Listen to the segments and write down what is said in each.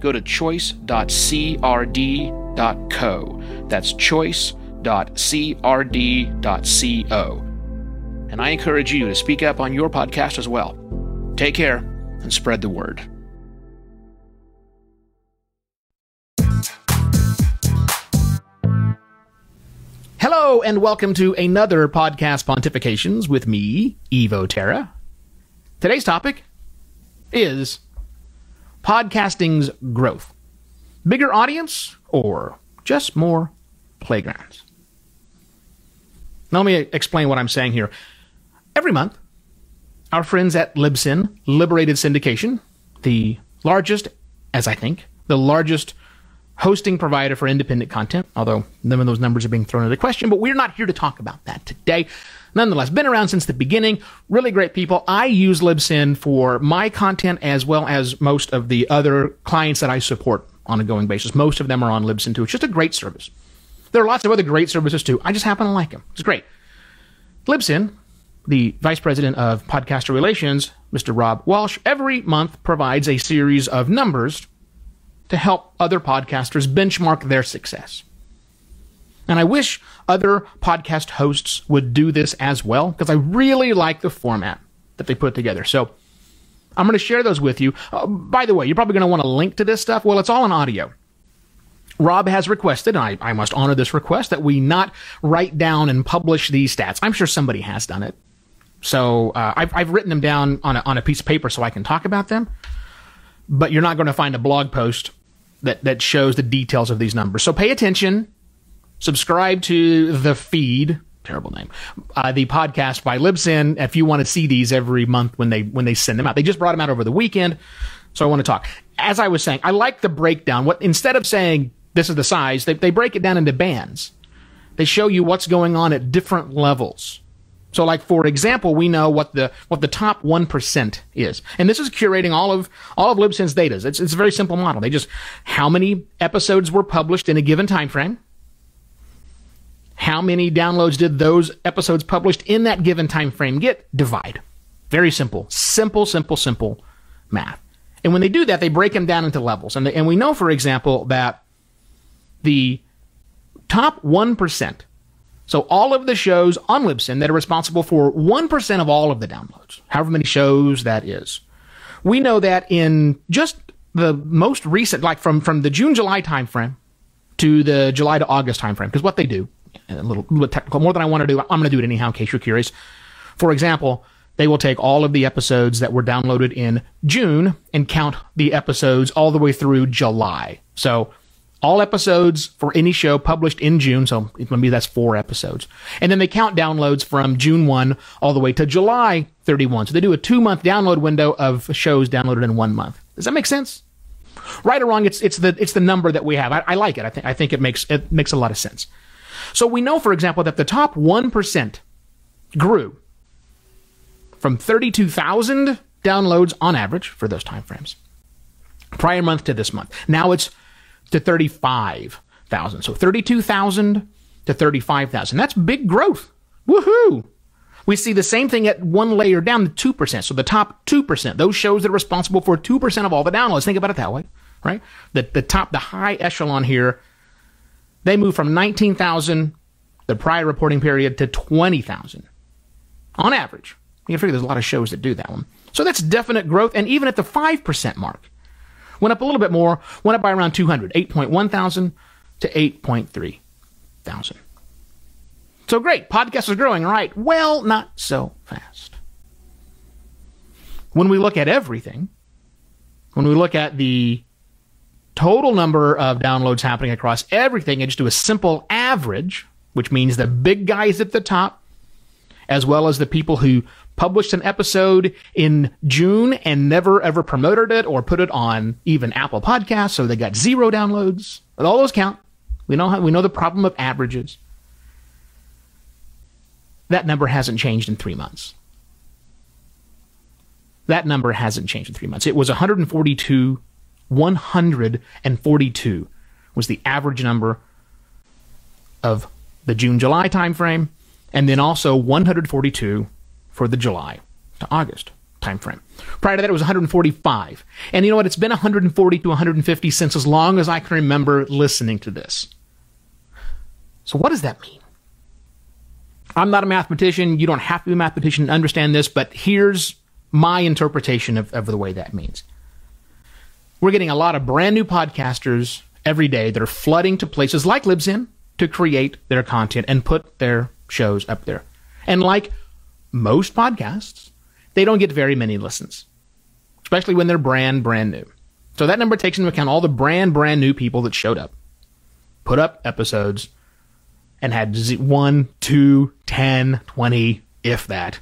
go to choice.crd.co. That's choice.crd.co. And I encourage you to speak up on your podcast as well. Take care and spread the word. Hello, and welcome to another podcast Pontifications with me, Evo Terra. Today's topic is podcasting's growth. Bigger audience or just more playgrounds? Now, let me explain what I'm saying here. Every month, our friends at Libsyn, Liberated Syndication, the largest, as I think, the largest hosting provider for independent content, although none of those numbers are being thrown into question, but we're not here to talk about that today. Nonetheless, been around since the beginning. Really great people. I use Libsyn for my content as well as most of the other clients that I support on a going basis. Most of them are on Libsyn too. It's just a great service. There are lots of other great services too. I just happen to like them. It's great. Libsyn, the Vice President of Podcaster Relations, Mr. Rob Walsh, every month provides a series of numbers to help other podcasters benchmark their success. And I wish other podcast hosts would do this as well, because I really like the format that they put together. So I'm going to share those with you. Uh, by the way, you're probably going to want to link to this stuff. Well, it's all in audio. Rob has requested, and I, I must honor this request, that we not write down and publish these stats. I'm sure somebody has done it. So uh, I've, I've written them down on a, on a piece of paper so I can talk about them. But you're not going to find a blog post that, that shows the details of these numbers. So pay attention. Subscribe to the feed. Terrible name. Uh, the podcast by Libsyn. If you want to see these every month when they when they send them out, they just brought them out over the weekend. So I want to talk. As I was saying, I like the breakdown. What instead of saying this is the size, they, they break it down into bands. They show you what's going on at different levels. So, like for example, we know what the what the top one percent is, and this is curating all of all of Libsyn's data. It's it's a very simple model. They just how many episodes were published in a given time frame. How many downloads did those episodes published in that given time frame get? Divide. Very simple, simple, simple, simple math. And when they do that, they break them down into levels. And, they, and we know, for example, that the top 1%, so all of the shows on Libsyn that are responsible for 1% of all of the downloads, however many shows that is, we know that in just the most recent, like from, from the June July timeframe to the July to August timeframe, because what they do, a little, little technical, more than I want to do, I'm going to do it anyhow in case you're curious. For example, they will take all of the episodes that were downloaded in June and count the episodes all the way through July. So all episodes for any show published in June. So maybe that's four episodes. And then they count downloads from June 1 all the way to July 31. So they do a two month download window of shows downloaded in one month. Does that make sense? Right or wrong, it's, it's the, it's the number that we have. I, I like it. I think, I think it makes, it makes a lot of sense. So we know, for example, that the top 1% grew from 32,000 downloads on average for those time frames prior month to this month. Now it's to 35,000. So 32,000 to 35,000. That's big growth. Woohoo! We see the same thing at one layer down, the 2%. So the top 2%, those shows that are responsible for 2% of all the downloads. Think about it that way, right? The, the top, the high echelon here, they moved from 19,000 the prior reporting period to 20,000 on average. You can figure there's a lot of shows that do that one. So that's definite growth. And even at the 5% mark, went up a little bit more, went up by around 200, 8.1 thousand to 8.3 thousand. So great, podcast is growing, right? Well, not so fast. When we look at everything, when we look at the total number of downloads happening across everything and just do a simple average, which means the big guys at the top as well as the people who published an episode in June and never ever promoted it or put it on even Apple Podcasts, so they got zero downloads. But all those count. We know how, we know the problem of averages. That number hasn't changed in three months. That number hasn't changed in three months. It was 142, 142 was the average number of the June July timeframe, and then also 142 for the July to August timeframe. Prior to that, it was 145. And you know what? It's been 140 to 150 since as long as I can remember listening to this. So, what does that mean? I'm not a mathematician. You don't have to be a mathematician to understand this, but here's my interpretation of, of the way that means. We're getting a lot of brand new podcasters every day that are flooding to places like Libsyn to create their content and put their shows up there. And like most podcasts, they don't get very many listens, especially when they're brand, brand new. So that number takes into account all the brand, brand new people that showed up, put up episodes, and had one, two, 10, 20, if that,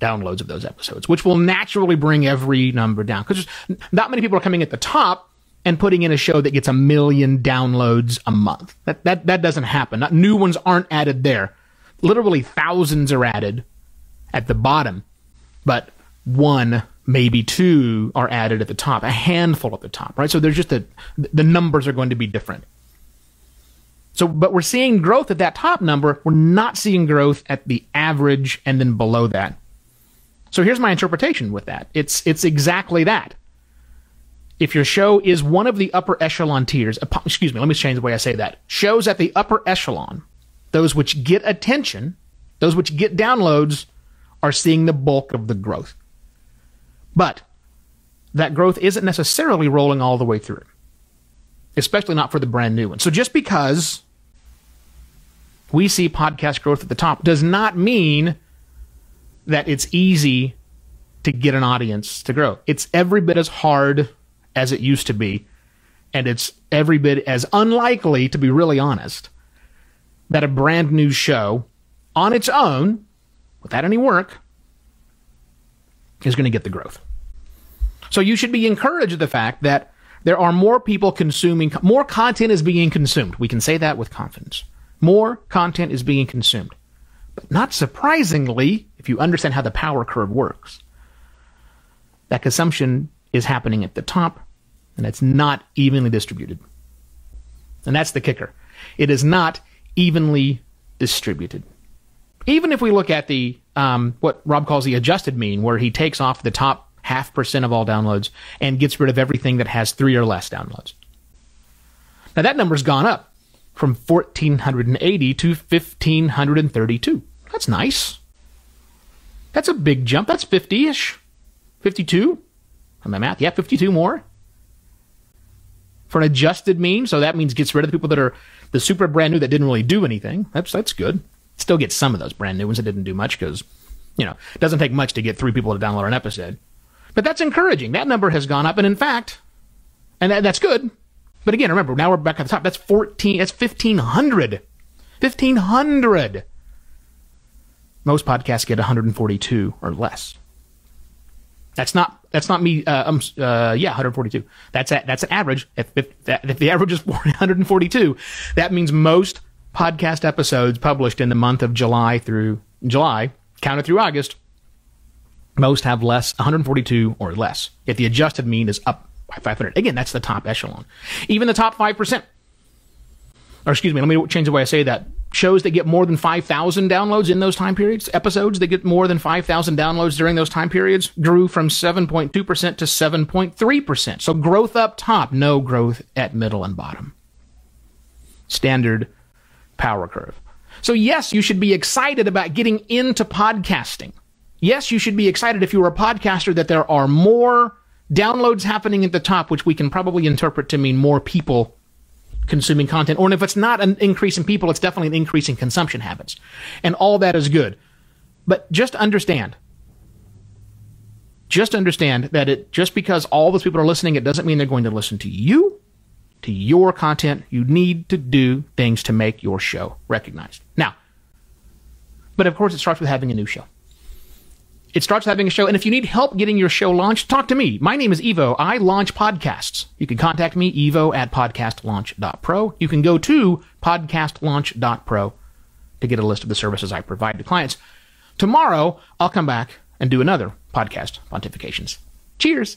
downloads of those episodes, which will naturally bring every number down because not many people are coming at the top and putting in a show that gets a million downloads a month. That that that doesn't happen. Not, new ones aren't added there. Literally thousands are added at the bottom, but one maybe two are added at the top, a handful at the top, right? So there's just a the numbers are going to be different. So, but we're seeing growth at that top number. We're not seeing growth at the average and then below that. So here's my interpretation with that. It's it's exactly that. If your show is one of the upper echelon tiers, excuse me, let me change the way I say that. Shows at the upper echelon, those which get attention, those which get downloads, are seeing the bulk of the growth. But that growth isn't necessarily rolling all the way through, especially not for the brand new ones. So just because we see podcast growth at the top does not mean that it's easy to get an audience to grow. It's every bit as hard as it used to be, and it's every bit as unlikely, to be really honest, that a brand new show on its own, without any work, is going to get the growth. So you should be encouraged at the fact that there are more people consuming, more content is being consumed. We can say that with confidence. More content is being consumed. But not surprisingly, if you understand how the power curve works, that consumption is happening at the top and it's not evenly distributed. And that's the kicker. It is not evenly distributed. Even if we look at the um, what Rob calls the adjusted mean, where he takes off the top half percent of all downloads and gets rid of everything that has three or less downloads. Now that number's gone up from 1480 to 1532. That's nice. That's a big jump. That's 50 ish. 52. On my math. Yeah, 52 more. For an adjusted mean, so that means gets rid of the people that are the super brand new that didn't really do anything. That's that's good. Still get some of those brand new ones that didn't do much because, you know, it doesn't take much to get three people to download an episode. But that's encouraging. That number has gone up, and in fact, and that, that's good. But again, remember, now we're back at the top. That's 14, that's 1,500. 1,500. Most podcasts get 142 or less. That's not that's not me. Uh, um, uh, yeah, 142. That's that's an average. If, if, if the average is 142, that means most podcast episodes published in the month of July through July, counted through August, most have less 142 or less. If the adjusted mean is up by 500. Again, that's the top echelon. Even the top 5%, or excuse me, let me change the way I say that. Shows that get more than 5,000 downloads in those time periods, episodes that get more than 5,000 downloads during those time periods, grew from 7.2% to 7.3%. So growth up top, no growth at middle and bottom. Standard power curve. So, yes, you should be excited about getting into podcasting. Yes, you should be excited if you're a podcaster that there are more downloads happening at the top, which we can probably interpret to mean more people consuming content. Or if it's not an increase in people, it's definitely an increase in consumption habits. And all that is good. But just understand, just understand that it just because all those people are listening, it doesn't mean they're going to listen to you, to your content. You need to do things to make your show recognized. Now, But of course, it starts with having a new show. It starts having a show. And if you need help getting your show launched, talk to me. My name is Evo. I launch podcasts. You can contact me, evo at podcastlaunch.pro. You can go to podcastlaunch.pro to get a list of the services I provide to clients. Tomorrow, I'll come back and do another podcast pontifications. Cheers.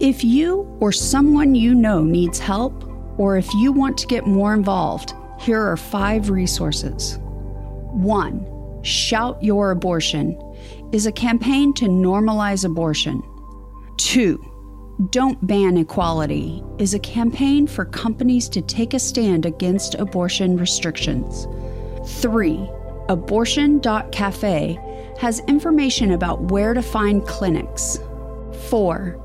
If you or someone you know needs help, or if you want to get more involved, here are five resources. 1. Shout Your Abortion is a campaign to normalize abortion. 2. Don't Ban Equality is a campaign for companies to take a stand against abortion restrictions. 3. Abortion.cafe has information about where to find clinics. 4.